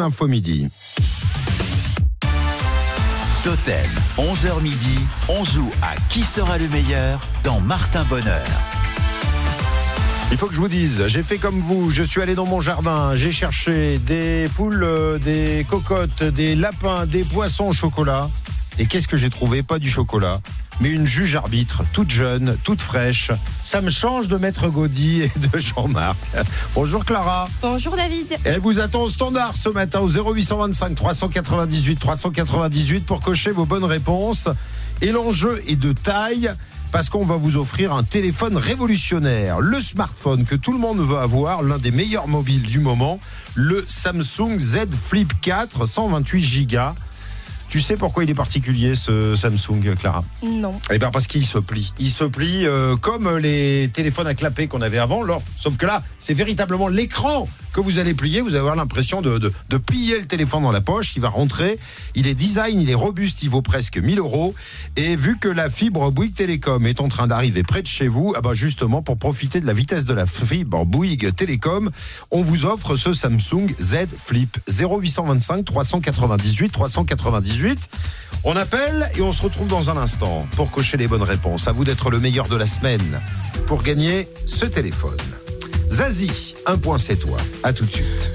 Totem Info Midi. Totem, 11h midi, on joue à qui sera le meilleur dans Martin Bonheur. Il faut que je vous dise, j'ai fait comme vous, je suis allé dans mon jardin, j'ai cherché des poules, euh, des cocottes, des lapins, des poissons au chocolat. Et qu'est-ce que j'ai trouvé? Pas du chocolat, mais une juge arbitre, toute jeune, toute fraîche. Ça me change de Maître Gaudy et de Jean-Marc. Bonjour Clara. Bonjour David. Elle vous attend au standard ce matin au 0825 398 398 pour cocher vos bonnes réponses. Et l'enjeu est de taille parce qu'on va vous offrir un téléphone révolutionnaire, le smartphone que tout le monde veut avoir, l'un des meilleurs mobiles du moment, le Samsung Z Flip 4 128 Go. Tu sais pourquoi il est particulier ce Samsung, Clara? Non. Eh bien parce qu'il se plie. Il se plie euh, comme les téléphones à clapper qu'on avait avant. Sauf que là, c'est véritablement l'écran que vous allez plier. Vous allez avoir l'impression de, de, de plier le téléphone dans la poche. Il va rentrer. Il est design, il est robuste, il vaut presque 1000 euros. Et vu que la fibre Bouygues Télécom est en train d'arriver près de chez vous, ah ben justement pour profiter de la vitesse de la fibre Bouygues Télécom, on vous offre ce Samsung Z Flip 0825 398 398. On appelle et on se retrouve dans un instant pour cocher les bonnes réponses. À vous d'être le meilleur de la semaine pour gagner ce téléphone. Zazie, un point c'est toi. À tout de suite.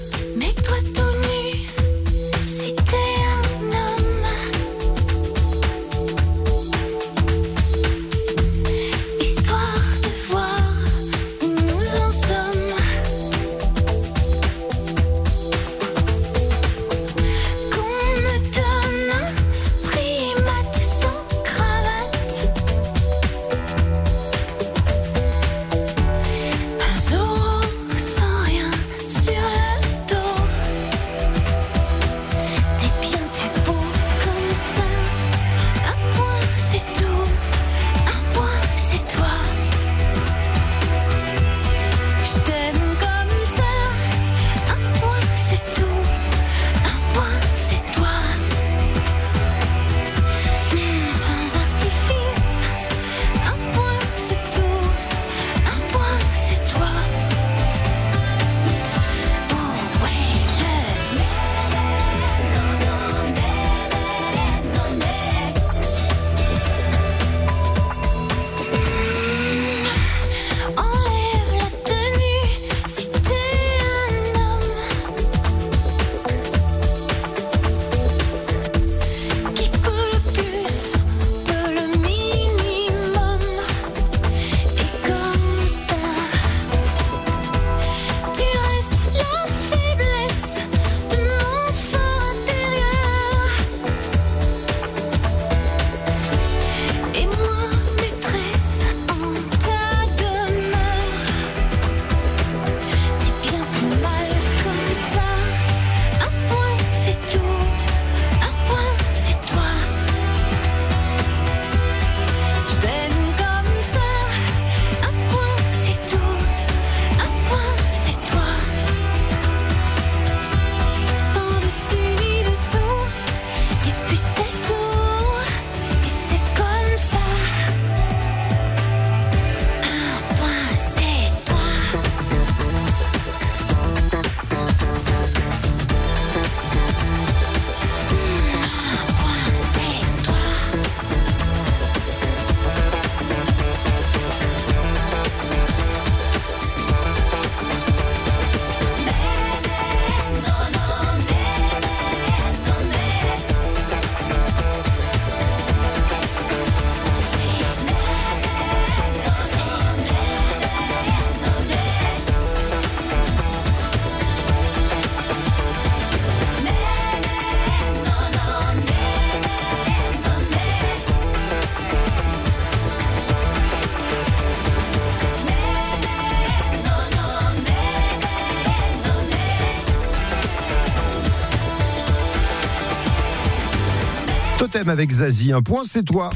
Avec Zazie, un point c'est toi.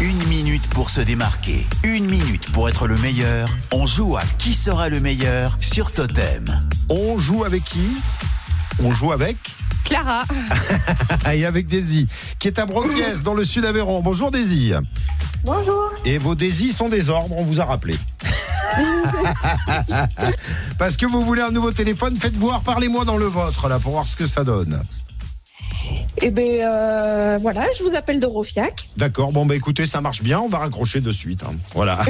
Une minute pour se démarquer, une minute pour être le meilleur. On joue à qui sera le meilleur sur Totem. On joue avec qui? On joue avec Clara. et avec Daisy, qui est à Broquiès, dans le sud Aveyron. Bonjour Daisy. Bonjour. Et vos Daisy sont des ordres, on vous a rappelé. Parce que vous voulez un nouveau téléphone, faites voir, parlez-moi dans le vôtre, là, pour voir ce que ça donne. Eh ben euh, voilà, je vous appelle Dorofiac. D'accord, bon bah écoutez, ça marche bien, on va raccrocher de suite. hein. Voilà.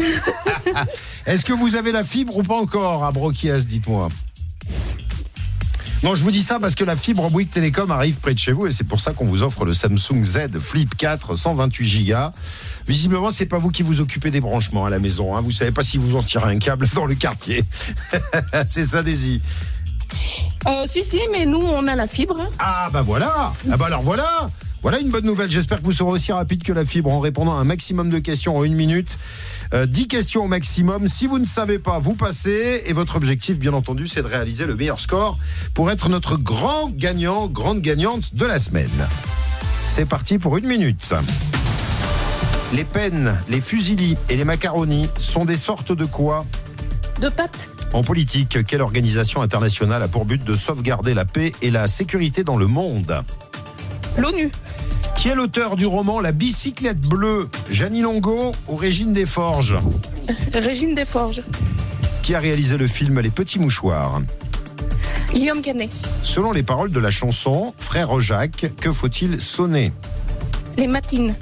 Est-ce que vous avez la fibre ou pas encore à Broquias, dites-moi? Non, je vous dis ça parce que la fibre Bouygues Télécom arrive près de chez vous et c'est pour ça qu'on vous offre le Samsung Z Flip 4 128 Go. Visiblement, c'est pas vous qui vous occupez des branchements à la maison. Hein. Vous savez pas si vous en tirez un câble dans le quartier. c'est ça, Daisy. Euh, si, si, mais nous, on a la fibre. Ah bah voilà Ah bah alors voilà Voilà une bonne nouvelle. J'espère que vous serez aussi rapide que la fibre en répondant à un maximum de questions en une minute. Euh, 10 questions au maximum. Si vous ne savez pas, vous passez. Et votre objectif, bien entendu, c'est de réaliser le meilleur score pour être notre grand gagnant, grande gagnante de la semaine. C'est parti pour une minute. Les pennes, les fusilis et les macaronis sont des sortes de quoi? De pâte. En politique, quelle organisation internationale a pour but de sauvegarder la paix et la sécurité dans le monde L'ONU. Qui est l'auteur du roman La bicyclette bleue? Jeannie Longo ou Régine Desforges? Régime des Forges. Qui a réalisé le film Les Petits Mouchoirs? Guillaume Canet. Selon les paroles de la chanson Frère Jacques, que faut-il sonner Les Matines.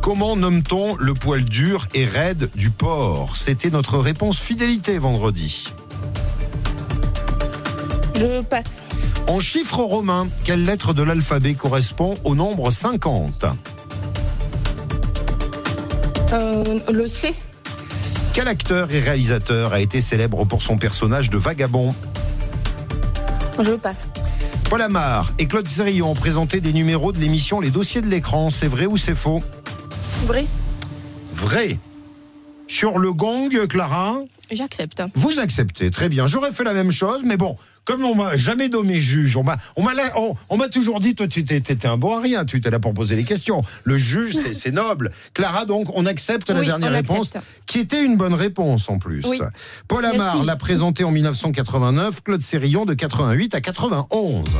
Comment nomme-t-on le poil dur et raide du porc? C'était notre réponse fidélité vendredi. Je passe. En chiffres romains, quelle lettre de l'alphabet correspond au nombre 50 Euh, le C. Quel acteur et réalisateur a été célèbre pour son personnage de vagabond Je passe. Paul Amar et Claude Sérillon ont présenté des numéros de l'émission Les dossiers de l'écran. C'est vrai ou c'est faux Vrai. Vrai. Sur le gong, Clara, J'accepte. vous acceptez. Très bien. J'aurais fait la même chose, mais bon, comme on m'a jamais nommé juge, on m'a, on m'a, la- on, on m'a toujours dit, toi, tu étais, t'étais un bon à rien, tu étais là pour poser les questions. Le juge, c'est, c'est noble. Clara, donc, on accepte la dernière on réponse, accepte. qui était une bonne réponse en plus. Oui. Paul Amar l'a présenté en 1989, Claude Sérillon de 88 à 91.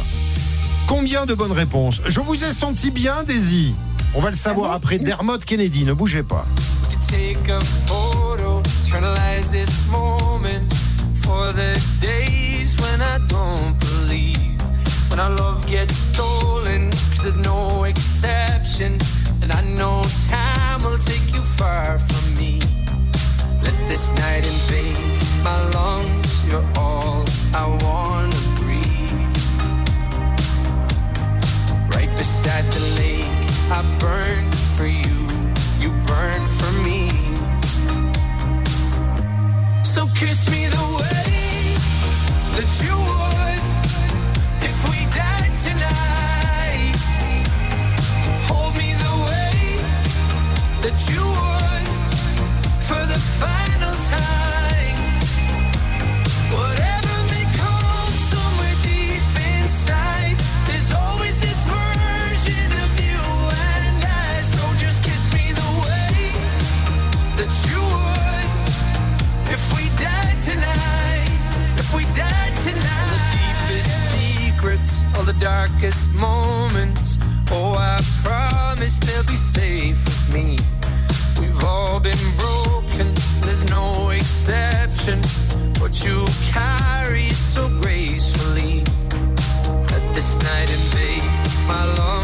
Combien de bonnes réponses? Je vous ai senti bien, Daisy. On va le savoir après Dermot Kennedy, ne bougez pas. I don't believe. When our love gets stolen, cause there's no exception. And I know time will take you far from me. Let this night invade my lungs, you're all I wanna breathe. Right beside the lake, I burn for you, you burn for me. So kiss me the way that you would all the darkest moments. Oh, I promise they'll be safe with me. We've all been broken, there's no exception. But you carry it so gracefully. Let this night invade my lungs.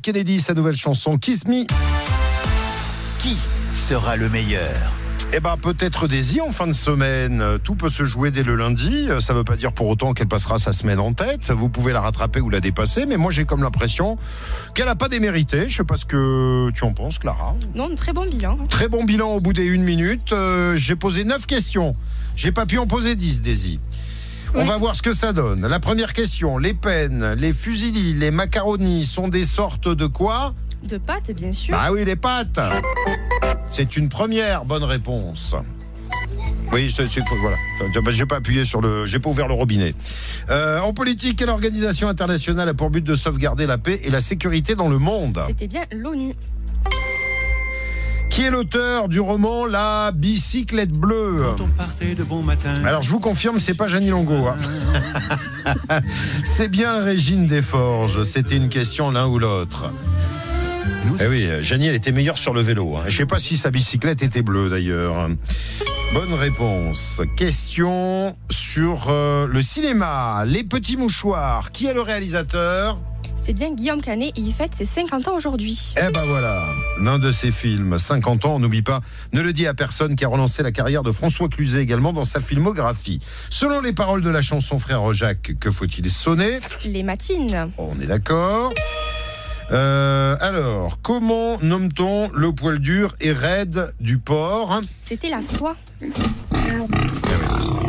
Kennedy, sa nouvelle chanson Kiss Me. Qui sera le meilleur? Eh ben peut-être Daisy en fin de semaine. Tout peut se jouer dès le lundi. Ça ne veut pas dire pour autant qu'elle passera sa semaine en tête. Vous pouvez la rattraper ou la dépasser, mais moi j'ai comme l'impression qu'elle n'a pas démérité. Je sais pas ce que tu en penses, Clara. Non, très bon bilan. Très bon bilan au bout des une minute. Euh, j'ai posé neuf questions. J'ai pas pu en poser 10, Daisy. On va voir ce que ça donne. La première question, les peines, les fusilis, les macaronis sont des sortes de quoi? De pâtes, bien sûr. Ah oui, les pâtes. C'est une première bonne réponse. Oui, faut- voilà. Je- je- J'ai pas appuyé sur le, j'ai pas ouvert le robinet. Euh, en politique, quelle organisation internationale a pour but de sauvegarder la paix et la sécurité dans le monde? C'était bien l'ONU. Qui est l'auteur du roman La bicyclette bleue On partait de bon matin. Alors je vous confirme, c'est pas Jeannie Longo. hein. c'est bien Régine Desforges. C'était une question l'un ou l'autre. Eh oui, Jeannie, elle était meilleure sur le vélo. hein. Je sais pas si sa bicyclette était bleue d'ailleurs. Bonne réponse. Question sur euh, le cinéma. Les petits mouchoirs. Qui est le réalisateur? C'est bien Guillaume Canet et il fête ses 50 ans aujourd'hui. Eh ben voilà, l'un de ses films, 50 ans, on n'oublie pas, ne le dit à personne, qui a relancé la carrière de François Cluzet également dans sa filmographie. Selon les paroles de la chanson Frère Jacques, que faut-il sonner? Les matines. On est d'accord. Euh, alors, comment nomme-t-on le poil dur et raide du porc? C'était la soie. Eh eh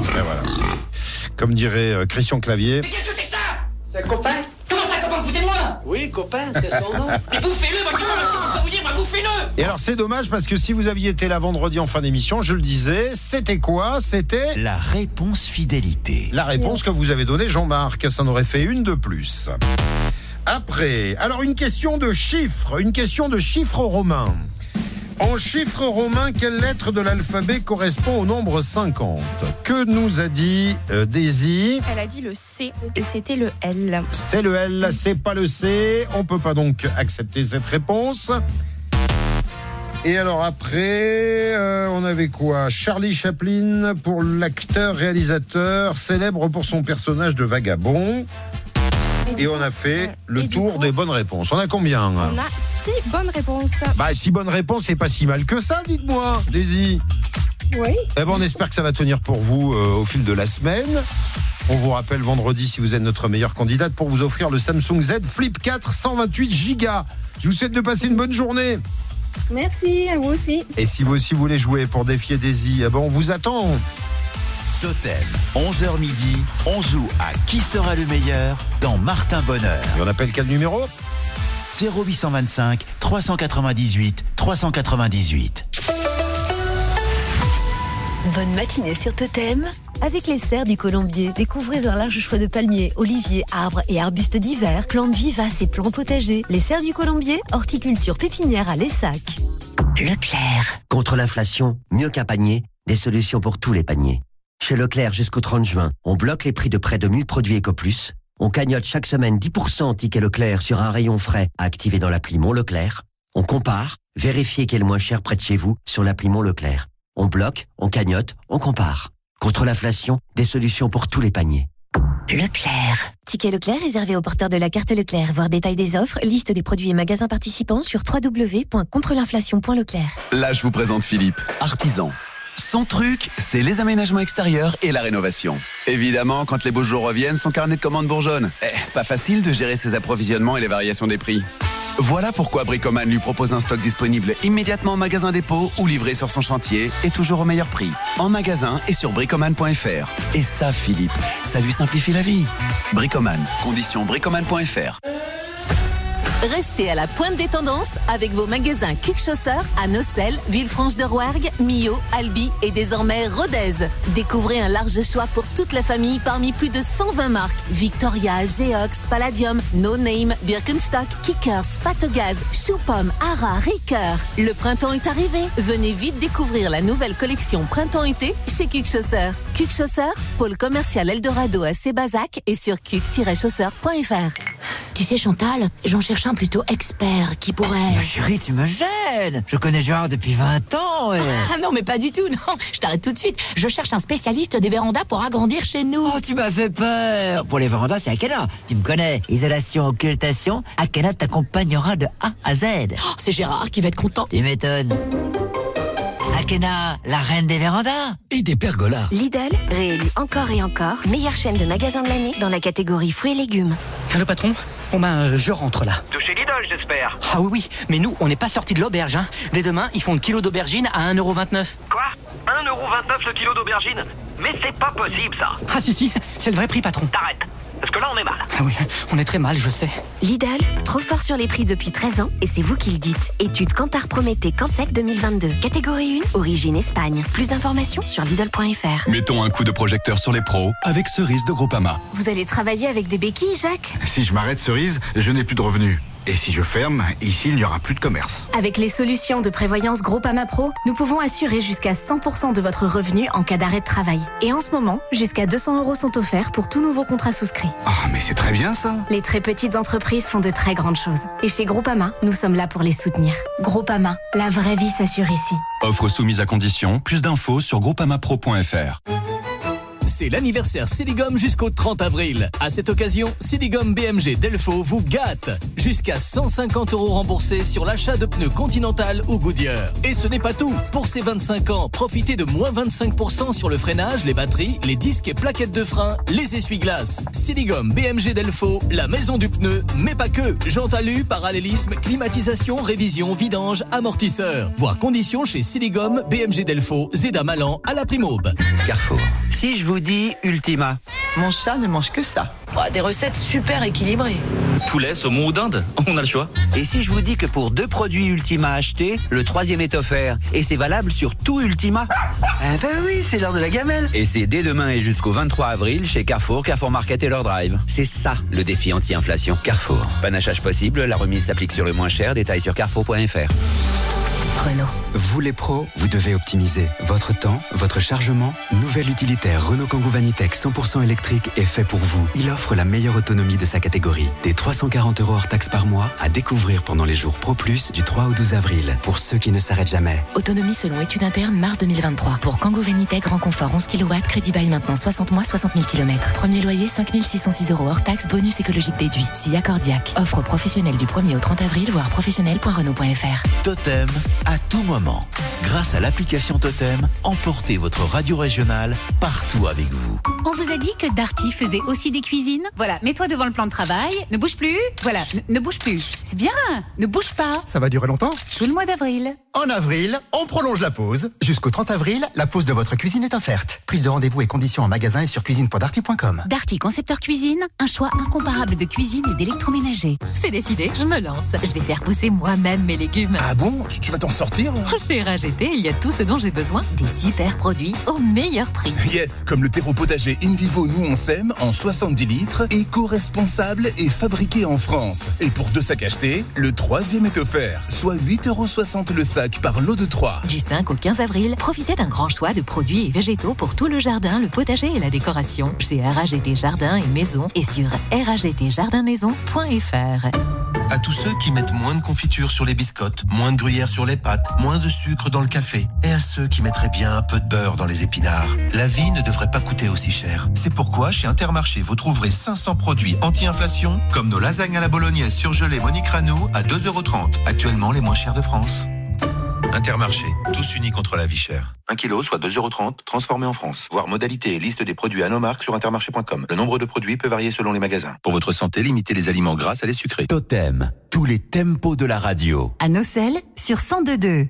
voilà. Comme dirait euh, Christian Clavier, Qu'est-ce que c'est que ça? C'est un copain? Oui, copain, c'est son nom. Mais bouffez-le, moi je sais pas ce qu'on peut vous dire, moi bouffez-le Et alors c'est dommage parce que si vous aviez été là vendredi en fin d'émission, je le disais, c'était quoi? C'était La réponse fidélité. la réponse que vous avez donnée, Jean-Marc. Ça en aurait fait une de plus. Après, alors une question de chiffres, une question de chiffres romains. En chiffres romains, quelle lettre de l'alphabet correspond au nombre 50 Que nous a dit euh, Daisy Elle a dit le C et c'était le L. C'est le L, c'est pas le C. On peut pas donc accepter cette réponse. Et alors après, euh, on avait quoi? Charlie Chaplin pour l'acteur réalisateur célèbre pour son personnage de vagabond. Et on a fait le tour coup, des bonnes réponses. On a combien? On a six bonnes réponses. Bah si bonnes réponses, c'est pas si mal que ça, dites-moi, Daisy. Oui. Eh ben, on espère que ça va tenir pour vous euh, au fil de la semaine. On vous rappelle vendredi si vous êtes notre meilleure candidate pour vous offrir le Samsung Z Flip 4 128 Go. Je vous souhaite de passer une bonne journée. Merci, à vous aussi. Et si vous aussi voulez jouer pour défier Daisy, eh ben, on vous attend. Totem, 11h midi, on joue à Qui sera le meilleur dans Martin Bonheur. Et on appelle quel numéro? 0825 398 398. Bonne matinée sur Totem. Avec les serres du Colombier, découvrez un large choix de palmiers, oliviers, arbres et arbustes divers, plantes vivaces et plantes potagers. Les serres du Colombier, horticulture pépinière à Lessac. Leclerc. Contre l'inflation, mieux qu'un panier, des solutions pour tous les paniers. Chez Leclerc jusqu'au 30 juin, on bloque les prix de près de 1000 produits EcoPlus. On cagnotte chaque semaine 10% en tickets Leclerc sur un rayon frais à activer dans l'appli Mon Leclerc. On compare, vérifiez qui est le moins cher près de chez vous sur l'appli Mon Leclerc. On bloque, on cagnotte, on compare. Contre l'inflation, des solutions pour tous les paniers. Leclerc. Ticket Leclerc réservé aux porteurs de la carte Leclerc. Voir détail des offres, liste des produits et magasins participants sur www.contreinflation.leclerc. Là, je vous présente Philippe, artisan. Son truc, c'est les aménagements extérieurs et la rénovation. Évidemment, quand les beaux jours reviennent, son carnet de commandes bourgeonne. Eh, pas facile de gérer ses approvisionnements et les variations des prix. Voilà pourquoi Bricoman lui propose un stock disponible immédiatement en magasin dépôt ou livré sur son chantier et toujours au meilleur prix. En magasin et sur bricoman.fr. Et ça, Philippe, ça lui simplifie la vie. Bricoman, condition bricoman.fr. Restez à la pointe des tendances avec vos magasins Chausseur à Nocelles, Villefranche-de-Rouergue, Millau, Albi et désormais Rodez. Découvrez un large choix pour toute la famille parmi plus de 120 marques Victoria, Geox, Palladium, No Name, Birkenstock, Kickers, Patogaz, Choupom, Ara, Ricoeur. Le printemps est arrivé. Venez vite découvrir la nouvelle collection printemps-été chez. Cuc Chausseur, pôle commercial Eldorado à Sébazac et sur cuc-chausseur.fr. Tu sais, Chantal, j'en cherche un plutôt expert qui pourrait. Chérie, tu me gênes Je connais Gérard depuis 20 ans et... Ah non, mais pas du tout, non. Je t'arrête tout de suite. Je cherche un spécialiste des vérandas pour agrandir chez nous. Oh, tu m'as fait peur Pour les vérandas, c'est Akena. Tu me connais. Isolation, occultation, Akena t'accompagnera de A à Z. Oh, c'est Gérard qui va être content. Tu m'étonnes. Akena, la reine des vérandas. Et des pergolas. Lidl, réélu encore et encore, meilleure chaîne de magasins de l'année dans la catégorie fruits et légumes. Allô patron Bon ben euh, je rentre là. De chez Lidl, j'espère. Ah oui oui, mais nous on n'est pas sortis de l'auberge. Hein. Dès demain, ils font le kilo d'aubergine à 1,29€. Quoi? 1,29€ le kilo d'aubergine? Mais c'est pas possible ça Ah si si, c'est le vrai prix patron. T'arrêtes Parce que là on est mal. Ah oui, on est très mal, je sais. Lidl, trop fort sur les prix depuis 13 ans et c'est vous qui le dites. Étude Cantar Prométhée Cansec 2022. Catégorie 1, origine Espagne. Plus d'informations sur Lidl.fr. Mettons un coup de projecteur sur les pros avec Cerise de Groupama. Vous allez travailler avec des béquilles, Jacques? Si je m'arrête cerise, je n'ai plus de revenus. Et si je ferme, ici, il n'y aura plus de commerce. Avec les solutions de prévoyance Groupama Pro, nous pouvons assurer jusqu'à 100% de votre revenu en cas d'arrêt de travail. Et en ce moment, jusqu'à 200 euros sont offerts pour tout nouveau contrat souscrit. Ah, mais c'est très bien ça. Les très petites entreprises font de très grandes choses. Et chez Groupama, nous sommes là pour les soutenir. Groupama, la vraie vie s'assure ici. Offre soumise à condition. Plus d'infos sur groupamapro.fr. C'est l'anniversaire Siligum jusqu'au 30 avril. À cette occasion, Siligum BMG Delfaux vous gâte. Jusqu'à 150 euros remboursés sur l'achat de pneus Continental ou Goodyear. Et ce n'est pas tout. Pour ces 25 ans, profitez de moins 25% sur le freinage, les batteries, les disques et plaquettes de frein, les essuie-glaces. Siligum BMG Delfaux, la maison du pneu, mais pas que. Jante alu, parallélisme, climatisation, révision, vidange, amortisseur. Voir conditions chez Siligum BMG Delfaux, Zeda Malan à la Primaube. Carrefour. Si je vous dis Ultima. Mon chat ne mange que ça. Bah, des recettes super équilibrées. Poulet, saumon ou dinde On a le choix. Et si je vous dis que pour deux produits Ultima achetés, le troisième est offert et c'est valable sur tout Ultima? Ah ben oui, c'est l'heure de la gamelle. Et c'est dès demain et jusqu'au 23 avril chez Carrefour, Carrefour Market et leur drive. C'est ça le défi anti-inflation. Carrefour. Panachage possible, la remise s'applique sur le moins cher, détail sur carrefour.fr. Renault. Vous les pros, vous devez optimiser votre temps, votre chargement. Nouvel utilitaire Renault Kangoo Vanitech 100% électrique est fait pour vous. Il offre la meilleure autonomie de sa catégorie. Des 340 euros hors taxes par mois à découvrir pendant les jours Pro Plus du 3 au 12 avril. Pour ceux qui ne s'arrêtent jamais. Autonomie selon étude interne mars 2023. Pour Kangoo Vanitech grand confort 11 kW, crédit bail maintenant 60 mois, 60 000 km. Premier loyer 5606 euros hors taxe, bonus écologique déduit. SIA Cordiac. Offre professionnelle du 1er au 30 avril, voire professionnel.renault.fr. Totem à tout moment. Grâce à l'application Totem, emportez votre radio régionale partout avec vous. On vous a dit que Darty faisait aussi des cuisines Voilà, mets-toi devant le plan de travail, ne bouge plus. Voilà, ne, ne bouge plus. C'est bien, ne bouge pas. Ça va durer longtemps? Tout le mois d'avril. En avril, on prolonge la pause. Jusqu'au 30 avril, la pause de votre cuisine est offerte. Prise de rendez-vous et conditions en magasin et sur cuisine.darty.com. Darty Concepteur Cuisine, un choix incomparable de cuisine et d'électroménager. C'est décidé, je me lance. Je vais faire pousser moi-même mes légumes. Ah bon? Tu tu vas t'en sortir Chez RAGT, il y a tout ce dont j'ai besoin. Des super produits au meilleur prix. Yes, comme le terreau potager In Vivo Nous on sème en 70 litres, éco-responsable et fabriqué en France. Et pour deux sacs achetés, le troisième est offert, soit 8,60€ le sac par lot de 3. Du 5 au 15 avril, profitez d'un grand choix de produits et végétaux pour tout le jardin, le potager et la décoration. Chez RAGT Jardin et Maison et sur ragtjardinmaison.fr. À tous ceux qui mettent moins de confiture sur les biscottes, moins de gruyère sur les pâtes, moins de sucre dans le café, et à ceux qui mettraient bien un peu de beurre dans les épinards, la vie ne devrait pas coûter aussi cher. C'est pourquoi chez Intermarché, vous trouverez 500 produits anti-inflation, comme nos lasagnes à la bolognaise surgelées Monique Ranou à 2,30€, actuellement les moins chers de France. Intermarché, tous unis contre la vie chère. 1 kg, soit 2,30€, transformé en France. Voir modalité et liste des produits à nos marques sur intermarché.com. Le nombre de produits peut varier selon les magasins. Pour votre santé, limitez les aliments gras à les sucrés. Totem, tous les tempos de la radio. À Nocelles, sur 102.2.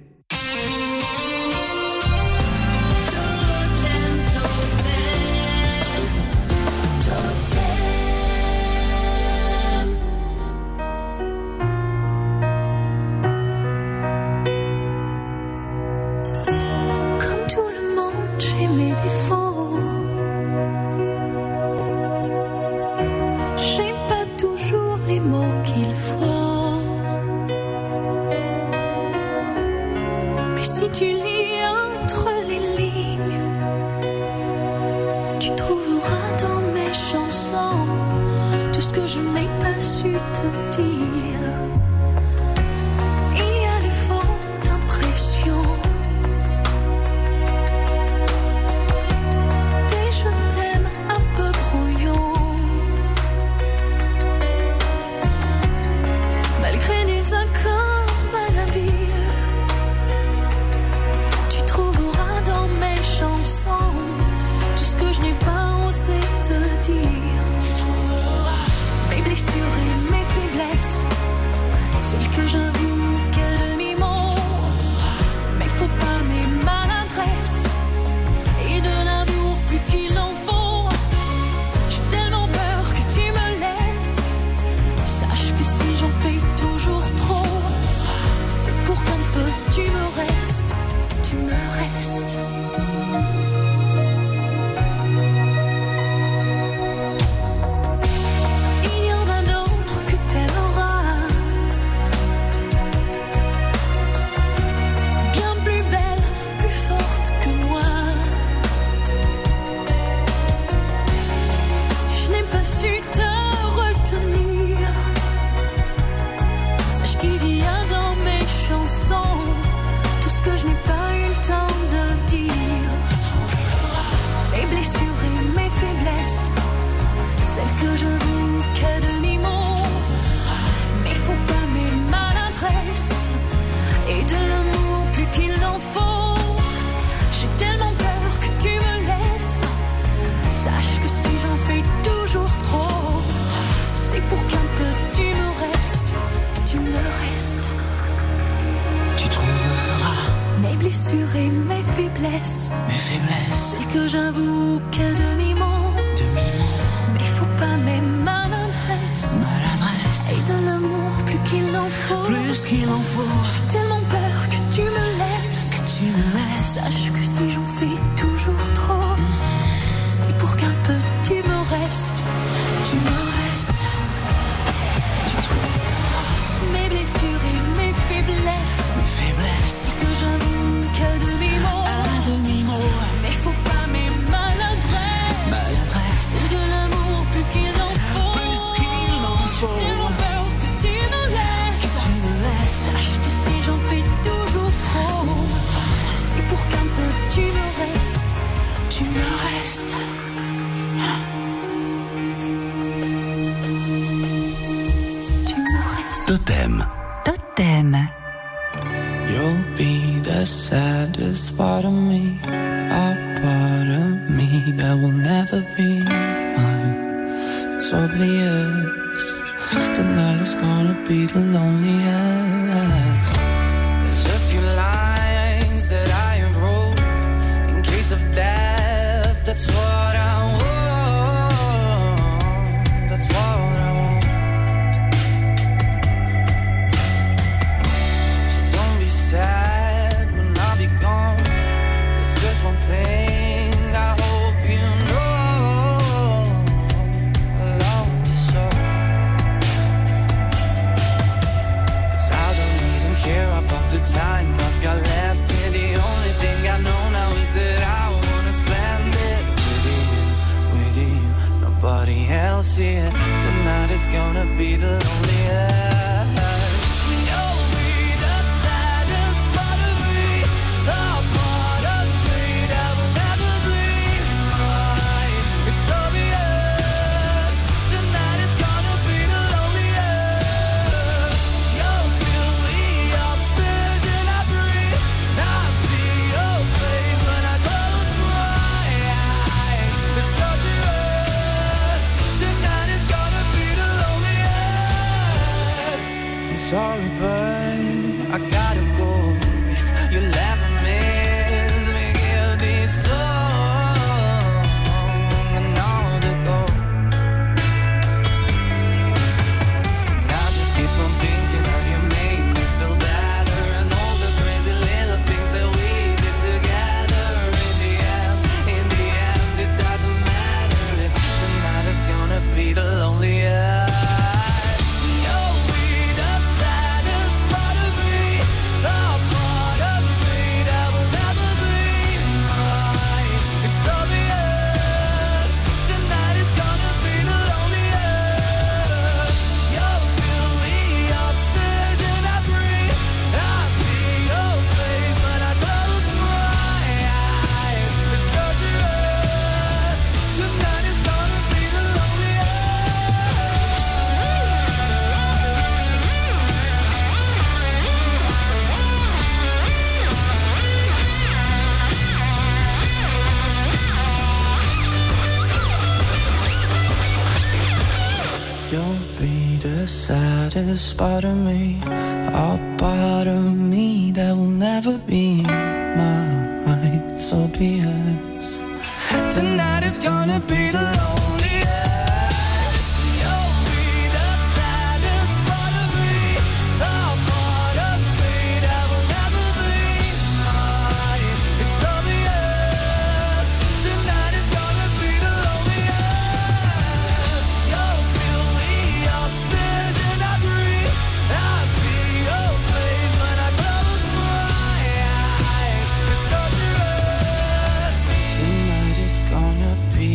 be the loneliest.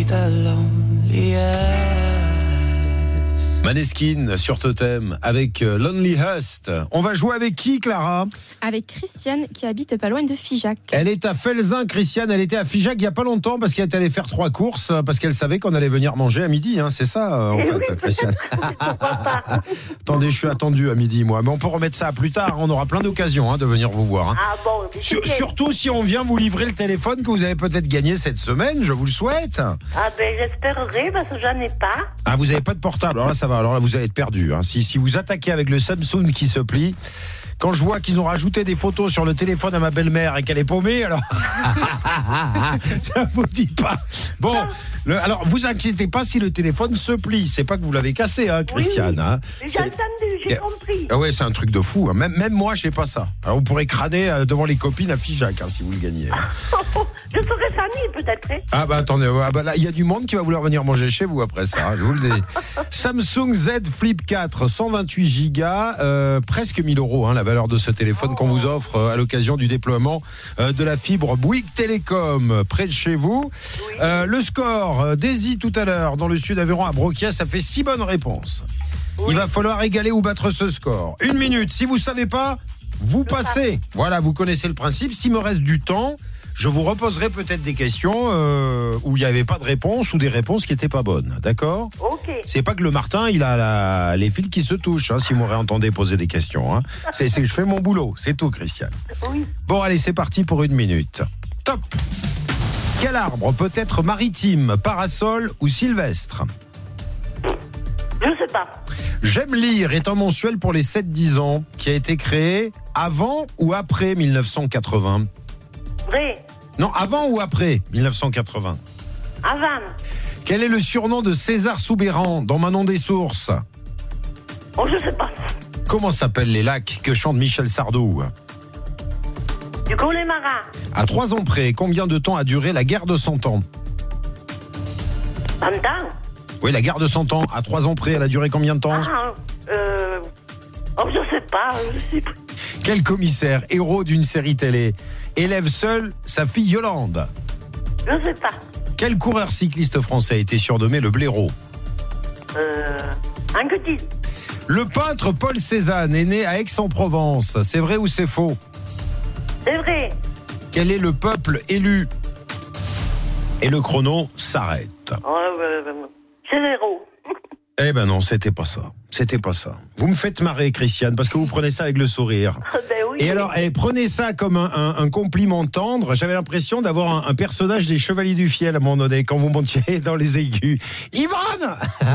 Gonna be the loneliest. Maneskin sur Totem avec euh, Lonely Hust. On va jouer avec qui, Clara? Avec Christiane qui habite pas loin de Figeac. Elle est à Felzin, Christiane. Elle était à Figeac il y a pas longtemps parce qu'elle est allée faire trois courses parce qu'elle savait qu'on allait venir manger à midi. hein. C'est ça, euh, en Eh fait, Christiane? Attendez, je suis attendu à midi, moi. Mais on peut remettre ça à plus tard. On aura plein d'occasions hein, de venir vous voir. hein. Ah bon, Sur- surtout si on vient vous livrer le téléphone que vous avez peut-être gagné cette semaine, je vous le souhaite. Ah ben j'espérerais parce que j'en ai pas. Ah, vous n'avez pas de portable. Alors là, ça va. Alors là, vous allez être perdu. hein. Si, si vous attaquez avec le Samsung qui se plie, quand je vois qu'ils ont rajouté des photos sur le téléphone à ma belle-mère et qu'elle est paumée, alors. je vous dis pas. Bon, le- alors vous inquiétez pas si le téléphone se plie. C'est pas que vous l'avez cassé, hein, Christiane. hein. J'ai entendu, j'ai compris. Ah ouais, c'est un truc de fou. hein. Même, même moi, je sais pas ça. Alors, vous pourrez crâner euh, devant les copines à Figeac hein, si vous le gagnez. Je serai famille peut-être. hein. Ah bah attendez, ah bah là il y a du monde qui va vouloir venir manger chez vous après ça, hein, je vous le dis. Samsung Z Flip 4, 128 Go, euh, presque 1000 euros hein, la valeur de ce téléphone qu'on vous offre euh, à l'occasion du déploiement euh, de la fibre Bouygues Télécom euh, près de chez vous. Euh, le score, Daisy tout à l'heure dans le sud Aveyron à Broquia, ça fait six bonnes réponses. Il va falloir égaler ou battre ce score. Une minute, si vous savez pas, vous passez. Voilà, vous connaissez le principe. S'il me reste du temps, je vous reposerai peut-être des questions euh, où il n'y avait pas de réponse ou des réponses qui n'étaient pas bonnes. D'accord? Ok. C'est pas que le Martin, il a la- les fils qui se touchent, hein, si vous réentendez poser des questions. Hein. C'est que je fais mon boulot, c'est tout, Christiane. Oui. Bon, allez, c'est parti pour une minute. Top Quel arbre peut être maritime, parasol ou sylvestre? Je sais pas. J'aime lire est un mensuel pour les 7-10 ans qui a été créé avant ou après 1980 Vrai. Non, avant ou après 1980 Avant. Quel est le surnom de César Soubéran dans Manon des Sources? Oh, je sais pas. Comment s'appellent les lacs que chante Michel Sardou? Du coup, les marins. À trois ans près, combien de temps a duré la guerre de Cent Ans? Entends Oui, la guerre de Cent Ans, à trois ans près, elle a duré combien de temps? Ah, euh. Oh, je sais pas. Je sais pas. Quel commissaire, héros d'une série télé, élève seul sa fille Yolande Je sais pas. Quel coureur cycliste français a été surnommé le blaireau? Euh. Un petit. Le peintre Paul Cézanne est né à Aix-en-Provence. C'est vrai ou c'est faux? C'est vrai. Quel est le peuple élu? Et le chrono s'arrête. Oh, euh, euh, c'est zéro. Eh ben non, c'était pas ça. C'était pas ça. Vous me faites marrer, Christiane, parce que vous prenez ça avec le sourire. ben. Et alors, eh, prenez ça comme un, un- un compliment tendre. J'avais l'impression d'avoir un, un personnage des Chevaliers du Fiel à un moment donné, quand vous montiez dans les aigus. Yvonne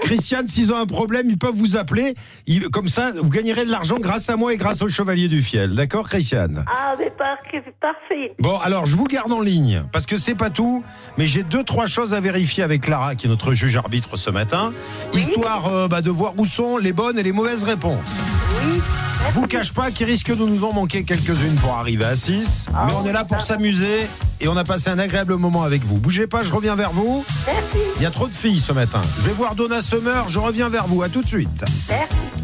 Christiane, s'ils ont un problème, ils peuvent vous appeler. Ils- comme ça, vous gagnerez de l'argent grâce à moi et grâce aux Chevaliers du Fiel. D'accord, Christiane? Ah, mais par- parfait. Bon, alors je vous garde en ligne parce que c'est pas tout, mais j'ai deux trois choses à vérifier avec Clara, qui est notre juge arbitre ce matin, histoire euh, bah, de voir où sont les bonnes et les mauvaises réponses. Je vous cache pas qu'il risque de nous en manquer quelques-unes pour arriver à 6, mais on est là pour s'amuser et on a passé un agréable moment avec vous. Bougez pas, je reviens vers vous. Il y a trop de filles ce matin. Je vais voir Donna Summer, je reviens vers vous. À tout de suite. Ninety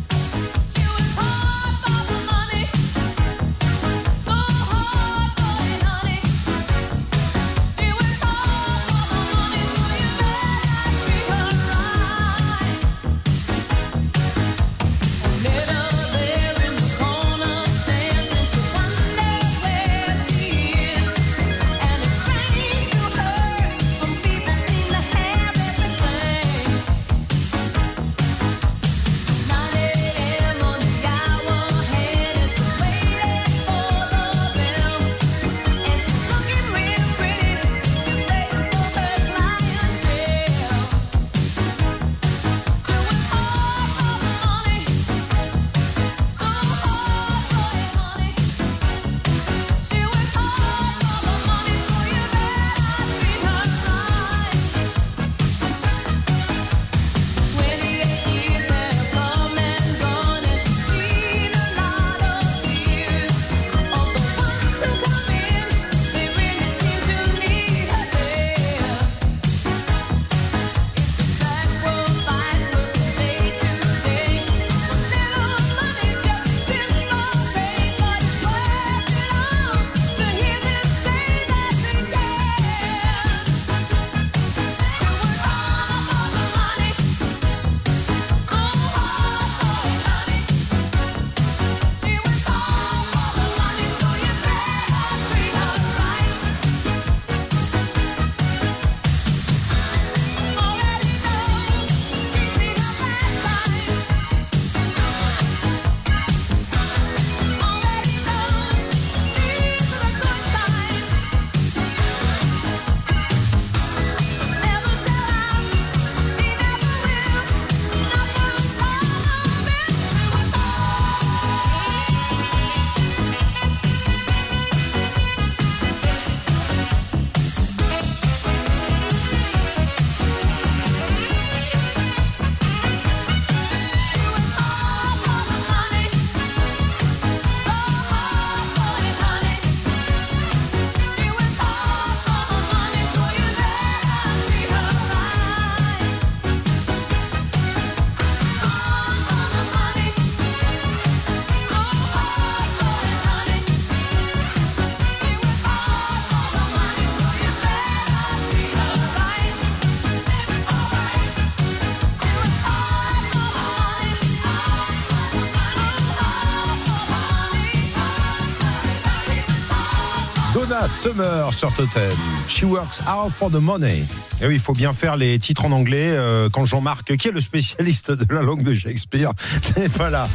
Summer sur Totem. She works hard for the money. Et oui, il faut bien faire les titres en anglais euh, quand Jean-Marc, qui est le spécialiste de la langue de Shakespeare, n'est pas là.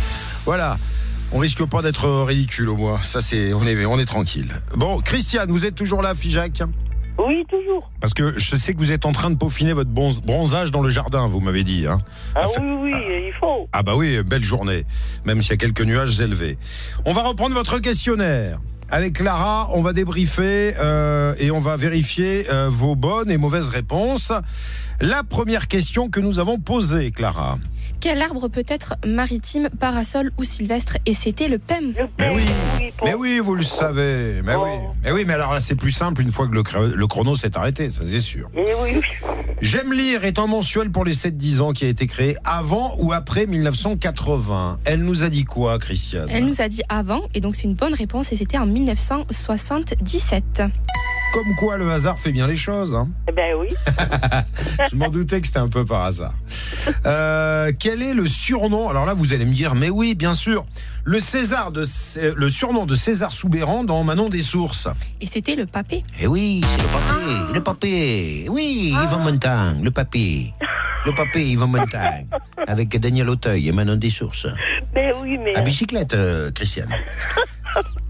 Voilà. On risque pas d'être ridicule au moins. Ça, c'est, on est, on est tranquille. Bon, Christiane, vous êtes toujours là, Fijac Oui, toujours. Parce que je sais que vous êtes en train de peaufiner votre bronzage dans le jardin, vous m'avez dit. Hein. Ah oui, oui, il faut. Ah bah oui, belle journée, même s'il y a quelques nuages élevés. On va reprendre votre questionnaire. Avec Clara, on va débriefer euh, et on va vérifier euh, vos bonnes et mauvaises réponses. La première question que nous avons posée, Clara. Quel arbre peut être maritime, parasol ou sylvestre? Et c'était le PEM. Mais oui, mais oui, vous le savez. Mais oui, mais oui, mais alors là c'est plus simple une fois que le, cr- le chrono s'est arrêté, ça c'est sûr. Eh oui. J'aime lire est un mensuel pour les 7-10 ans qui a été créé avant ou après 1980. Elle nous a dit quoi, Christiane? Elle nous a dit avant, et donc c'est une bonne réponse, et c'était en 1977. Comme quoi le hasard fait bien les choses. Hein. Eh ben oui. Je m'en doutais que c'était un peu par hasard. Euh, quel est le surnom? Alors là, vous allez me dire, mais oui, bien sûr. Le César de Cé- le surnom de César Soubéran dans Manon des Sources. Et c'était le papé. Eh oui, c'est le papé, le papé. Oui, Yvan Montand, le papé. Le papé Yvan Montand. Avec Daniel Auteuil et Manon des Sources. Mais oui, mais. À bicyclette, euh, Christiane.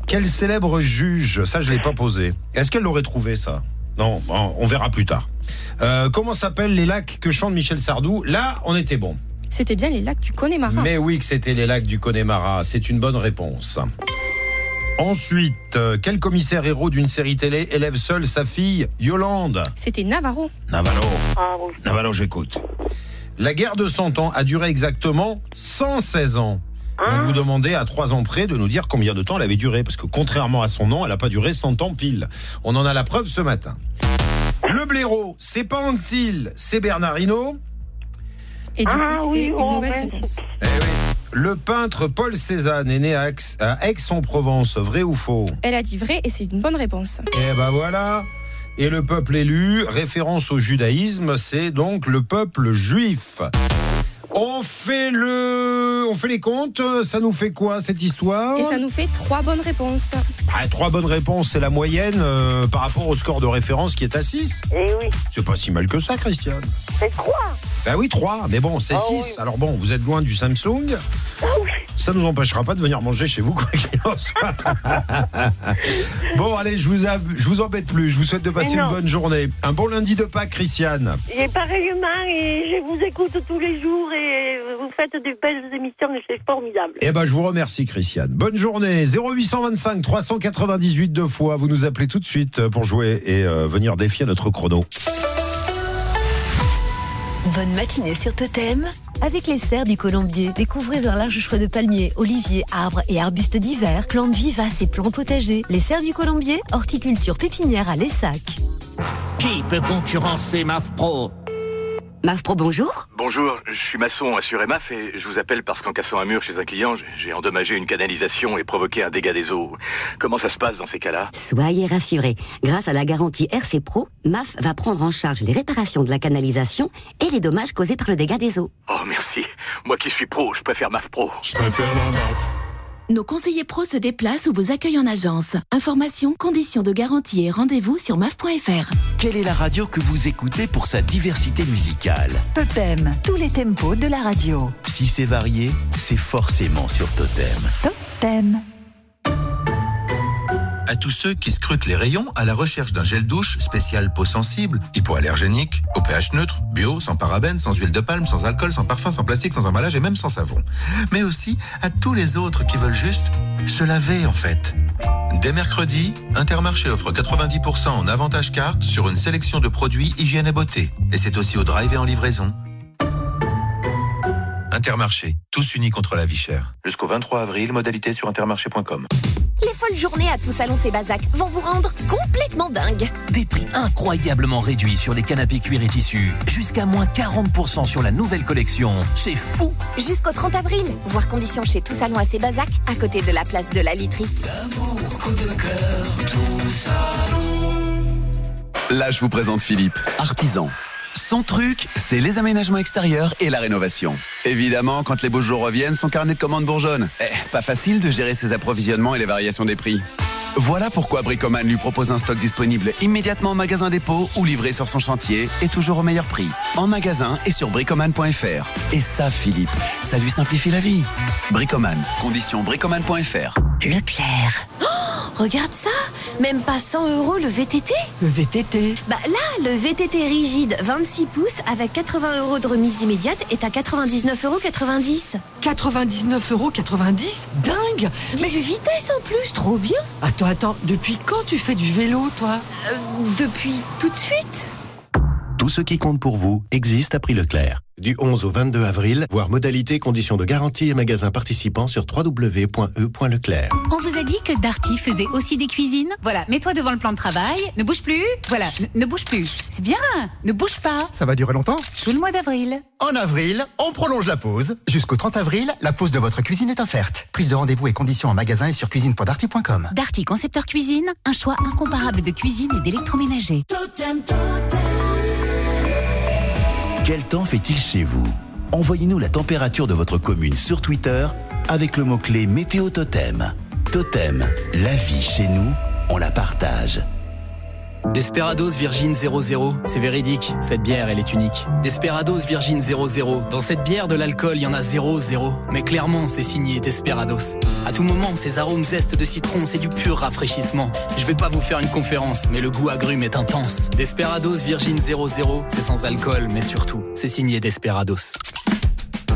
Quel célèbre juge Ça, je l'ai pas posé. Est-ce qu'elle l'aurait trouvé ça? Non, on verra plus tard. Euh, comment s'appellent les lacs que chante Michel Sardou? Là, on était bon. C'était bien les lacs du Connemara. Mais oui, que c'était les lacs du Connemara. C'est une bonne réponse. Ensuite, euh, quel commissaire héros d'une série télé élève seul sa fille Yolande? C'était Navarro. Navarro. Ah oui. Navarro, j'écoute. La guerre de 100 ans a duré exactement 116 ans. On vous demandait à 3 ans près de nous dire combien de temps elle avait duré, parce que contrairement à son nom, elle n'a pas duré 100 ans pile. On en a la preuve ce matin. Le blaireau, c'est pas Antil, c'est Bernard Hinault. Et du Ah coup, oui, c'est une oh, mauvaise réponse. Eh oui. Le peintre Paul Cézanne est né à Aix- à Aix-en-Provence, vrai ou faux? Elle a dit vrai, et c'est une bonne réponse. Eh ben voilà. Et le peuple élu, référence au judaïsme, c'est donc le peuple juif. On fait le, on fait les comptes. Ça nous fait quoi cette histoire Et ça nous fait trois bonnes réponses. Ah, Trois bonnes réponses, c'est la moyenne euh, par rapport au score de référence qui est à 6. Eh oui. C'est pas si mal que ça, Christiane. C'est quoi Ben oui, 3, mais bon, c'est Ah 6. oui. Alors bon, vous êtes loin du Samsung. Ça nous empêchera pas de venir manger chez vous, quoi qu'il en soit. bon, allez, je vous, ab- je vous embête plus. Je vous souhaite de passer une bonne journée. Un bon lundi de Pâques, Christiane. Et pareillement, et je vous écoute tous les jours et vous faites de belles émissions et c'est formidable. Eh ben, je vous remercie, Christiane. Bonne journée. 0825 398 deux fois. Vous nous appelez tout de suite pour jouer et euh, venir défier notre chrono. Bonne matinée sur Totem avec les serres du Colombier. Découvrez un large choix de palmiers, oliviers, arbres et arbustes divers, plantes vivaces et plants potagers. Les serres du Colombier, horticulture pépinière à Lessac. Qui peut concurrencer MAF Pro MAF Pro, bonjour. Bonjour, je suis maçon à Suremaf et je vous appelle parce qu'en cassant un mur chez un client, j'ai- j'ai endommagé une canalisation et provoqué un dégât des eaux. Comment ça se passe dans ces cas-là? Soyez rassurés. Grâce à la garantie RC Pro, MAF va prendre en charge les réparations de la canalisation et les dommages causés par le dégât des eaux. Oh merci. Moi qui suis pro, je préfère MAF Pro. Je préfère la MAF. Nos conseillers pros se déplacent ou vous accueillent en agence. Informations, conditions de garantie et rendez-vous sur maf.fr. Quelle est la radio que vous écoutez pour sa diversité musicale Totem, tous les tempos de la radio. Si c'est varié, c'est forcément sur Totem. Totem. À tous ceux qui scrutent les rayons à la recherche d'un gel douche spécial peau sensible, hypoallergénique, au pH neutre, bio, sans parabènes, sans huile de palme, sans alcool, sans parfum, sans plastique, sans emballage et même sans savon. Mais aussi à tous les autres qui veulent juste se laver en fait. Dès mercredi, Intermarché offre 90% en avantage carte sur une sélection de produits hygiène et beauté. Et c'est aussi au drive et en livraison. Intermarché, tous unis contre la vie chère. Jusqu'au 23 avril, modalité sur intermarché.com. Les folles journées à Tous Salon Bazac vont vous rendre complètement dingue. Des prix incroyablement réduits sur les canapés cuir et tissus. Jusqu'à moins 40% sur la nouvelle collection. C'est fou Jusqu'au 30 avril, voir conditions chez Tous Salon à Bazac, à côté de la place de la literie. Là, je vous présente Philippe, artisan. Son truc, c'est les aménagements extérieurs et la rénovation. Évidemment, quand les beaux jours reviennent, son carnet de commandes bourgeonne. Eh, pas facile de gérer ses approvisionnements et les variations des prix. Voilà pourquoi Bricoman lui propose un stock disponible immédiatement en magasin dépôt ou livré sur son chantier et toujours au meilleur prix. En magasin et sur bricoman.fr. Et ça, Philippe, ça lui simplifie la vie. Bricoman, condition bricoman.fr. Leclerc. Oh, regarde ça Même pas 100 euros le VTT Le VTT Bah là, le VTT rigide 26 pouces avec 80 euros de remise immédiate est à 99,90 euros. 99,90 euros Dingue 18 vitesses en plus, trop bien Attends, attends, depuis quand tu fais du vélo, toi? Euh, Depuis tout de suite. Tout ce qui compte pour vous existe à prix Leclerc. Du 11 au 22 avril, voir modalités, conditions de garantie et magasins participants sur www.e.leclerc. On vous a dit que Darty faisait aussi des cuisines Voilà, mets-toi devant le plan de travail, ne bouge plus. Voilà, ne, bouge plus. C'est bien, ne bouge pas. Ça va durer longtemps? Tout le mois d'avril. En avril, on prolonge la pause. Jusqu'au 30 avril, la pause de votre cuisine est offerte. Prise de rendez-vous et conditions en magasin et sur cuisine.darty.com. Darty Concepteur Cuisine, un choix incomparable de cuisine et d'électroménager. Quel temps fait-il chez vous? Envoyez-nous la température de votre commune sur Twitter avec le mot-clé Météo Totem. Totem, la vie chez nous, on la partage. Desperados Virgin 00, c'est véridique, cette bière elle est unique. Desperados Virgin 00, dans cette bière de l'alcool il y en a 0, 0. Mais clairement c'est signé Desperados. À tout moment, ces arômes zestes de citron, c'est du pur rafraîchissement. Je vais pas vous faire une conférence, mais le goût agrume est intense. Desperados Virgin 00, c'est sans alcool, mais surtout, c'est signé Desperados.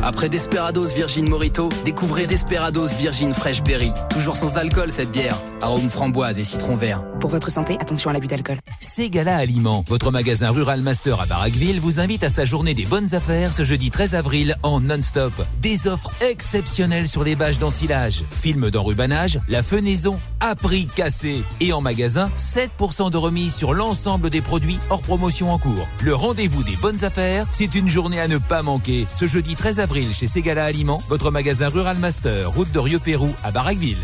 Après Desperados Virgin Morito, découvrez Desperados Virgin Fresh Berry. Toujours sans alcool cette bière. Arôme framboise et citron vert. Pour votre santé, attention à l'abus d'alcool. Ségala Aliments, votre magasin Rural Master à Barraqueville, vous invite à sa journée des bonnes affaires ce jeudi 13 avril en non-stop. Des offres exceptionnelles sur les bâches d'ensilage, films d'enrubanage, la fenaison à prix cassé. Et en magasin, 7% de remise sur l'ensemble des produits hors promotion en cours. Le rendez-vous des bonnes affaires, c'est une journée à ne pas manquer. Ce jeudi 13 avril chez Ségala Aliments, votre magasin Rural Master, route de Rieux-Pérou à Barraqueville.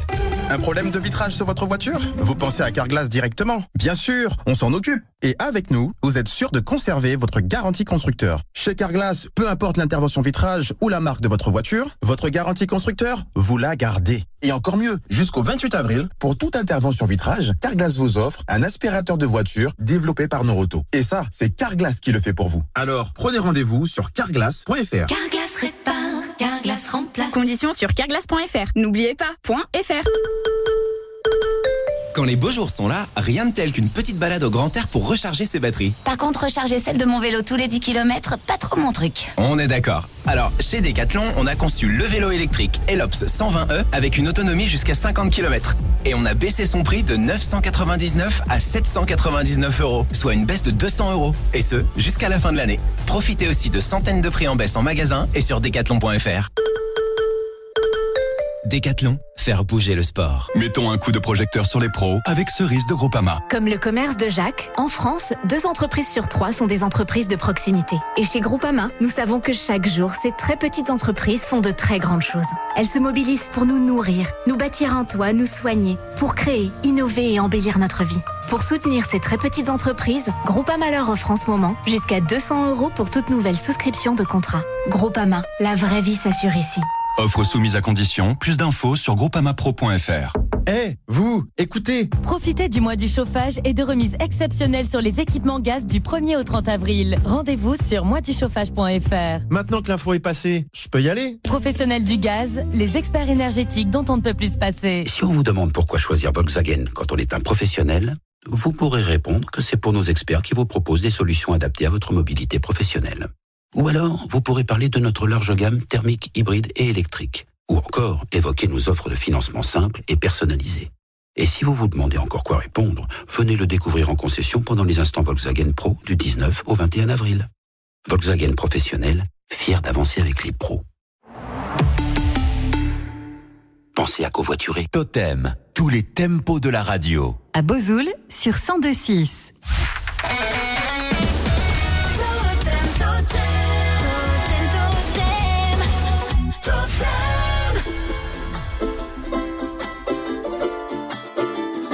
Un problème de vitrage sur votre voiture? Vous pensez à Carglass directement? Bien sûr, on s'en occupe. Et avec nous, vous êtes sûr de conserver votre garantie constructeur. Chez Carglass, peu importe l'intervention vitrage ou la marque de votre voiture, votre garantie constructeur, vous la gardez. Et encore mieux, jusqu'au 28 avril, pour toute intervention vitrage, Carglass vous offre un aspirateur de voiture développé par Noroto. Et ça, c'est Carglass qui le fait pour vous. Alors, prenez rendez-vous sur carglass.fr. Carglass répare, Carglass remplace. Conditions sur carglass.fr. N'oubliez pas, .fr. Quand les beaux jours sont là, rien de tel qu'une petite balade au grand air pour recharger ses batteries. Par contre, recharger celle de mon vélo tous les 10 km, pas trop mon truc. On est d'accord. Alors, chez Decathlon, on a conçu le vélo électrique Elops 120e avec une autonomie jusqu'à 50 km. Et on a baissé son prix de 999 à 799 euros, soit une baisse de 200 euros. Et ce, jusqu'à la fin de l'année. Profitez aussi de centaines de prix en baisse en magasin et sur decathlon.fr. Décathlon, faire bouger le sport. Mettons un coup de projecteur sur les pros avec Cerise de Groupama. Comme le commerce de Jacques, en France, deux entreprises sur trois sont des entreprises de proximité. Et chez Groupama, nous savons que chaque jour, ces très petites entreprises font de très grandes choses. Elles se mobilisent pour nous nourrir, nous bâtir un toit, nous soigner, pour créer, innover et embellir notre vie. Pour soutenir ces très petites entreprises, Groupama leur offre en ce moment jusqu'à 200 euros pour toute nouvelle souscription de contrat. Groupama, la vraie vie s'assure ici. Offre soumise à condition. Plus d'infos sur groupamapro.fr. Eh, vous, écoutez Profitez du mois du chauffage et de remises exceptionnelles sur les équipements gaz du 1er au 30 avril. Rendez-vous sur moisduchauffage.fr. Maintenant que l'info est passée, je peux y aller Professionnels du gaz, les experts énergétiques dont on ne peut plus se passer. Si on vous demande pourquoi choisir Volkswagen quand on est un professionnel, vous pourrez répondre que c'est pour nos experts qui vous proposent des solutions adaptées à votre mobilité professionnelle. Ou alors, vous pourrez parler de notre large gamme thermique, hybride et électrique. Ou encore, évoquer nos offres de financement simples et personnalisées. Et si vous vous demandez encore quoi répondre, venez le découvrir en concession pendant les instants Volkswagen Pro du 19 au 21 avril. Volkswagen Professionnel, fier d'avancer avec les pros. Pensez à covoiturer. Totem, tous les tempos de la radio. À Bozoul, sur 1026.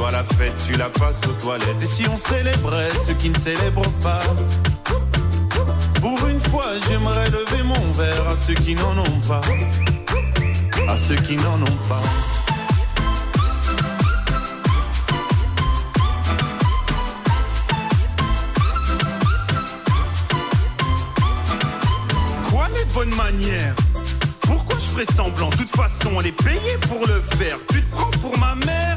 Toi, la fête, tu la passes aux toilettes. Et si on célébrait ceux qui ne célèbrent pas? Pour une fois, j'aimerais lever mon verre à ceux qui n'en ont pas. À ceux qui n'en ont pas. Quoi les bonnes manières? Pourquoi je ferais semblant? De toute façon, elle est payée pour le faire. Tu te prends pour ma mère?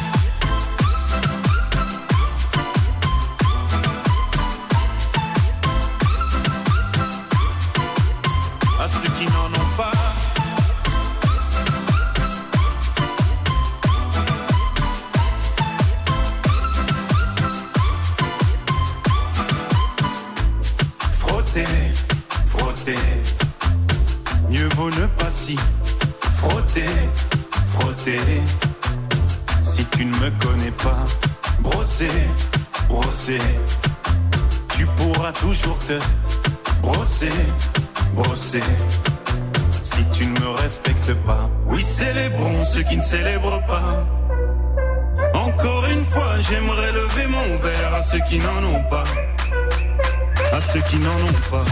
Ceux qui n'en ont pas. À ceux qui n'en ont pas.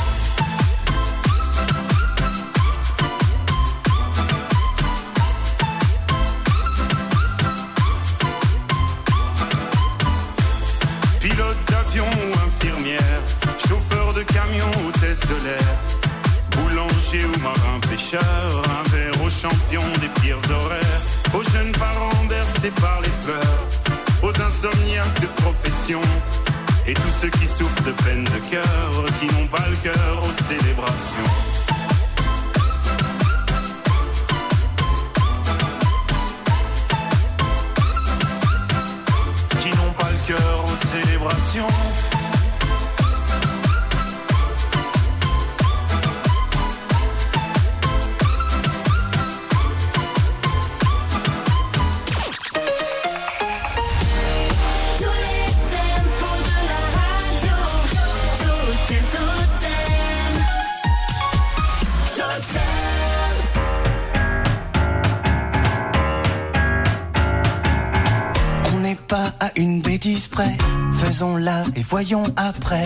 Une bêtise près, faisons-la et voyons après.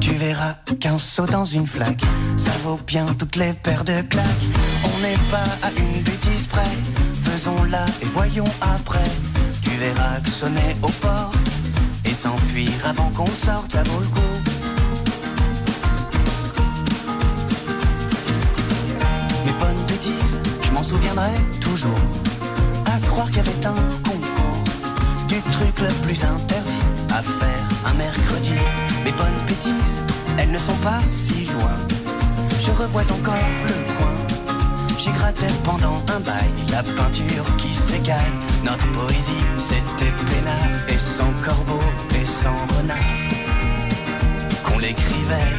Tu verras qu'un saut dans une flaque, ça vaut bien toutes les paires de claques. On n'est pas à une bêtise près, faisons-la et voyons après. Tu verras que sonner au port et s'enfuir avant qu'on sorte, ça vaut le coup. Mes bonnes bêtises, je m'en souviendrai toujours. À croire qu'il y avait un concours du truc le plus interdit à faire un mercredi. Mes bonnes bêtises, elles ne sont pas si loin. Je revois encore le coin. J'ai gratté pendant un bail la peinture qui s'écaille. Notre poésie, c'était peinard et sans corbeau et sans renard. Qu'on l'écrivait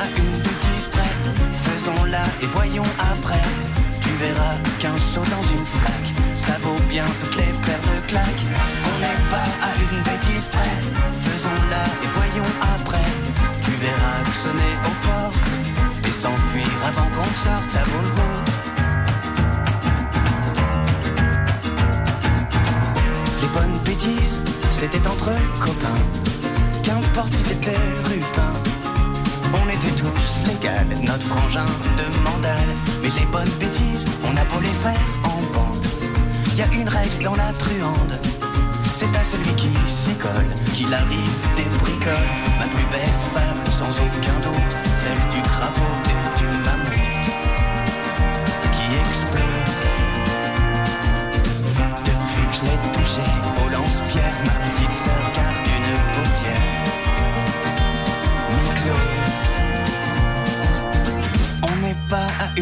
à une bêtise près. Faisons-la et voyons après. Tu verras qu'un saut dans une flaque, ça vaut bien toutes les paires de claques. On n'est pas à une bêtise près. Faisons-la et voyons après. Tu verras que sonner au port et s'enfuir avant qu'on sorte, ça vaut le coup. Les bonnes bêtises, c'était entre copains. Qu'importe si c'était rupin. On était tous légal, notre frangin de mandale. Mais les bonnes bêtises, on a beau les faire en bande. Y a une règle dans la truande. C'est à celui qui s'y colle qu'il arrive des bricoles. Ma plus belle femme, sans aucun doute, celle du crapaud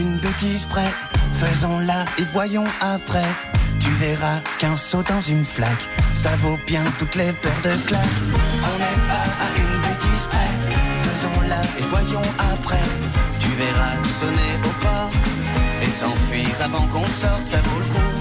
bêtise près, faisons-la et voyons après. Tu verras qu'un saut dans une flaque, ça vaut bien toutes les paires de claques. On n'est pas à une bêtise près, faisons-la et voyons après. Tu verras sonner au port et s'enfuir avant qu'on sorte, ça vaut le coup.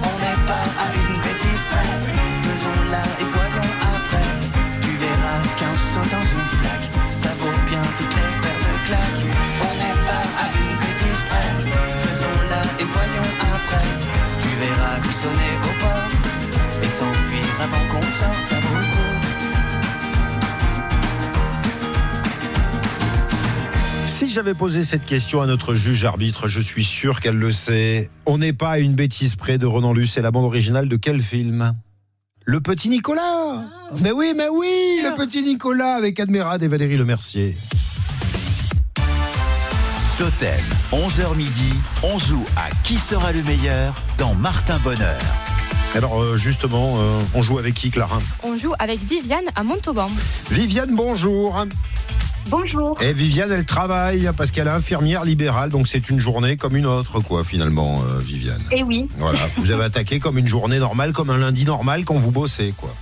Avant qu'on sorte, ça vaut le coup. Si j'avais posé cette question à notre juge arbitre, je suis sûr qu'elle le sait. On n'est pas à une bêtise près de Ronan Luce. C'est la bande originale de quel film? Le Petit Nicolas Mais oui, mais oui, Le Petit Nicolas avec Admirade et Valérie Lemercier. Totem, 11h midi, on joue à Qui sera le meilleur dans Martin Bonheur. Alors euh, justement, euh, on joue avec qui, Clara On joue avec Viviane à Montauban. Viviane, bonjour. Bonjour. Et Viviane, elle travaille parce qu'elle est infirmière libérale, donc c'est une journée comme une autre, quoi, finalement, euh, Viviane. Eh oui. Voilà, vous avez attaqué comme une journée normale, comme un lundi normal quand vous bossez, quoi.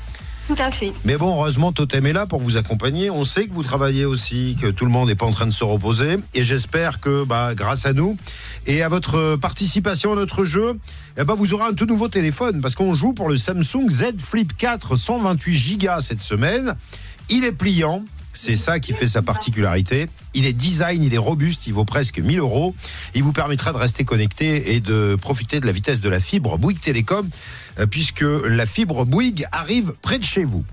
Tout à fait. Mais bon, heureusement, Totem est là pour vous accompagner. On sait que vous travaillez aussi, que tout le monde n'est pas en train de se reposer. Et j'espère que, bah, grâce à nous et à votre participation à notre jeu, ben, vous aurez un tout nouveau téléphone parce qu'on joue pour le Samsung Z Flip 4 128 Go cette semaine. Il est pliant. C'est ça qui fait sa particularité. Il est design, il est robuste, il vaut presque 1000 euros. Il vous permettra de rester connecté et de profiter de la vitesse de la fibre Bouygues Télécom, euh, puisque la fibre Bouygues arrive près de chez vous.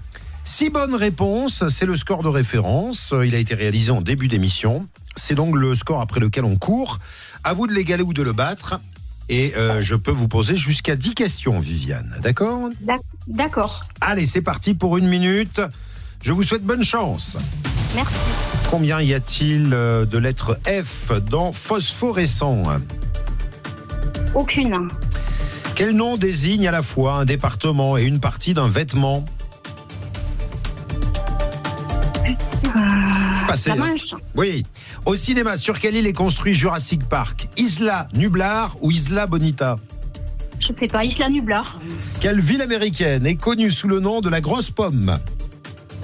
Six bonnes réponses, c'est le score de référence. Il a été réalisé en début d'émission. C'est donc le score après lequel on court. À vous de l'égaler ou de le battre. Et euh, je peux vous poser jusqu'à 10 questions, Viviane. D'accord? D'ac- D'accord. Allez, c'est parti pour une minute. Je vous souhaite bonne chance. Merci. Combien y a-t-il euh, de lettres F dans phosphorescent? Aucune. Quel nom désigne à la fois un département et une partie d'un vêtement? Passez. La Manche. Oui. Au cinéma, sur quelle île est construit Jurassic Park? Isla Nublar ou Isla Bonita? Je sais pas. Isla Nublar. Quelle ville américaine est connue sous le nom de la grosse pomme? Euh,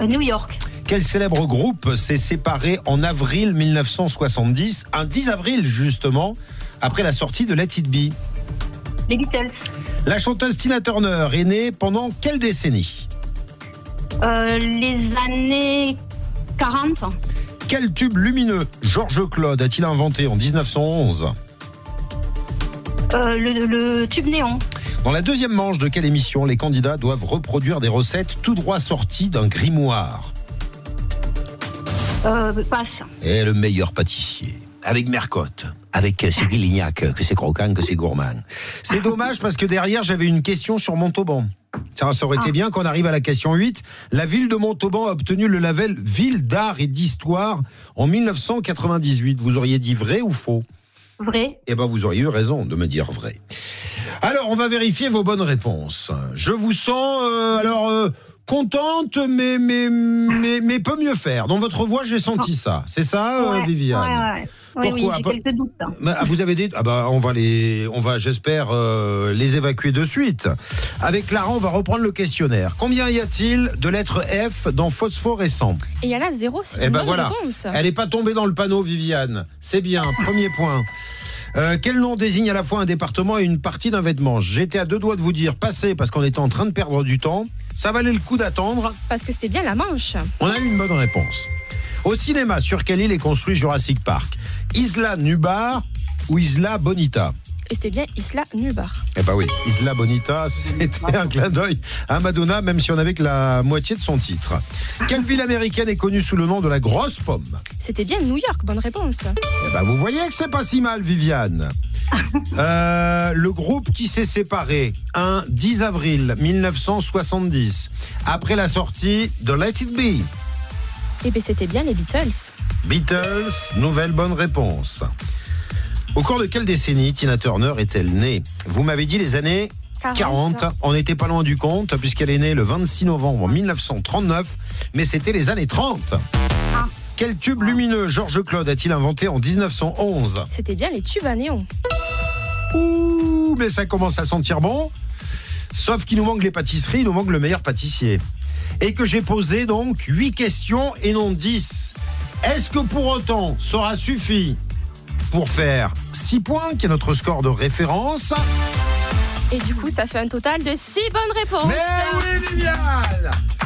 New York. Quel célèbre groupe s'est séparé en avril 1970, un 10 avril justement, après la sortie de Let It Be? Les Beatles. La chanteuse Tina Turner est née pendant quelle décennie? Euh, les années 40. Quel tube lumineux Georges Claude a-t-il inventé en 1911 Euh, le, le tube néon. Dans la deuxième manche de quelle émission les candidats doivent reproduire des recettes tout droit sorties d'un grimoire? Euh, passe. Et le meilleur pâtissier avec Mercotte, avec Cyril Lignac, que c'est croquant, que c'est gourmand. C'est dommage parce que derrière j'avais une question sur Montauban. Ça, ça aurait été bien qu'on arrive à la question 8. La ville de Montauban a obtenu le label Ville d'art et d'histoire en 1998. Vous auriez dit vrai ou faux? Vrai. Eh ben, vous auriez eu raison de me dire vrai. Alors, on va vérifier vos bonnes réponses. Je vous sens, euh, alors, euh, contente, mais, mais, mais, mais peut mieux faire. Dans votre voix, j'ai senti ça. C'est ça, euh, Ouais, Viviane? Ouais, ouais. Oui, j'ai quelques doutes. hein. Bah, ah, vous avez dit, ah bah, on va les, on va, j'espère, euh, les évacuer de suite. Avec Clara, on va reprendre le questionnaire. Combien y a-t-il de lettres F dans phosphorescent? Et il y en a zéro. C'est une ben bonne voilà. réponse. Elle n'est pas tombée dans le panneau, Viviane. C'est bien. Premier point. Euh, quel nom désigne à la fois un département et une partie d'un vêtement? J'étais à deux doigts de vous dire passez parce qu'on était en train de perdre du temps. Ça valait le coup d'attendre. Parce que c'était bien la Manche. On a eu une bonne réponse. Au cinéma, sur quelle île est construit Jurassic Park? Isla Nubar ou Isla Bonita? Et c'était bien Isla Nubar. Eh ben oui, Isla Bonita, c'était un clin d'œil à Madonna, même si on avait que la moitié de son titre. Quelle ville américaine est connue sous le nom de la grosse pomme? C'était bien New York. Bonne réponse. Eh ben, vous voyez que c'est pas si mal, Viviane. Euh, le groupe qui s'est séparé un 10 avril 1970, après la sortie de Let It Be. Et bien c'était bien les Beatles. Beatles, nouvelle bonne réponse. Au cours de quelle décennie Tina Turner est-elle née? Vous m'avez dit les années 40. 40. On n'était pas loin du compte, puisqu'elle est née le 26 novembre 1939, mais c'était les années 30. Quel tube lumineux Georges Claude a-t-il inventé en 1911 C'était bien les tubes à néon. Ouh, mais ça commence à sentir bon. Sauf qu'il nous manque les pâtisseries, il nous manque le meilleur pâtissier. Et que j'ai posé donc 8 questions et non 10. Est-ce que pour autant, ça aura suffi pour faire 6 points, qui est notre score de référence? Et du coup, ça fait un total de 6 bonnes réponses. Mais oui,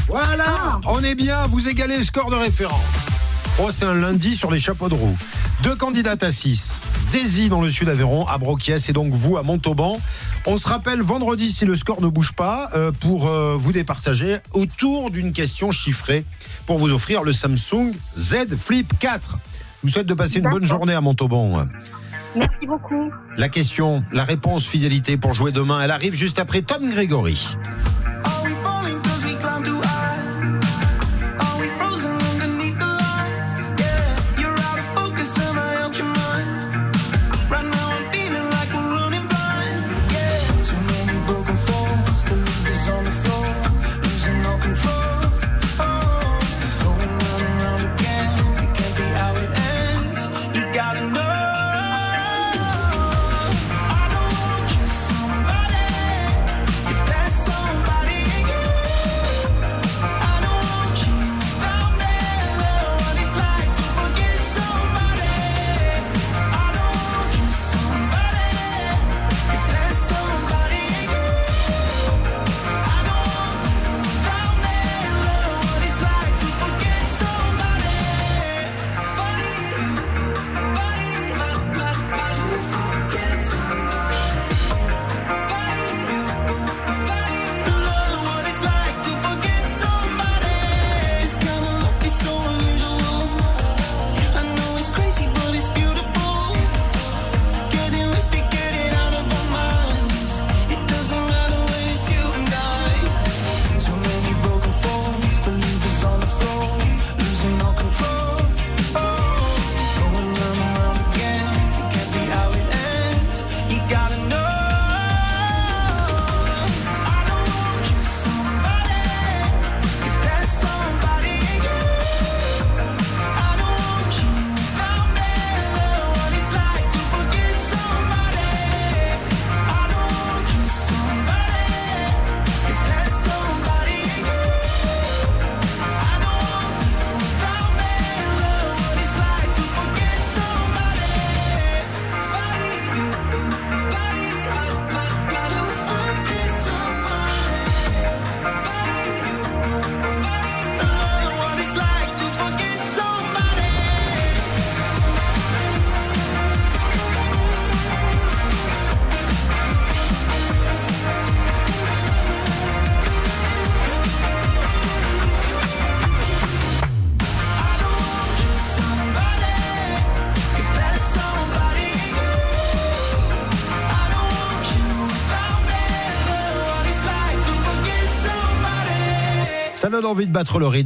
Voilà, on est bien, vous égalez le score de référence. Oh, c'est un lundi sur les chapeaux de roue. Deux candidates à 6. Daisy dans le sud Aveyron, à Broquiès, et donc vous à Montauban. On se rappelle vendredi, si le score ne bouge pas, euh, pour euh, vous départager autour d'une question chiffrée pour vous offrir le Samsung Z Flip 4. Je vous souhaite de passer une bonne journée à Montauban. Merci beaucoup. La question, la réponse fidélité pour jouer demain, elle arrive juste après Tom Grégory. Donne envie de battre le rythme.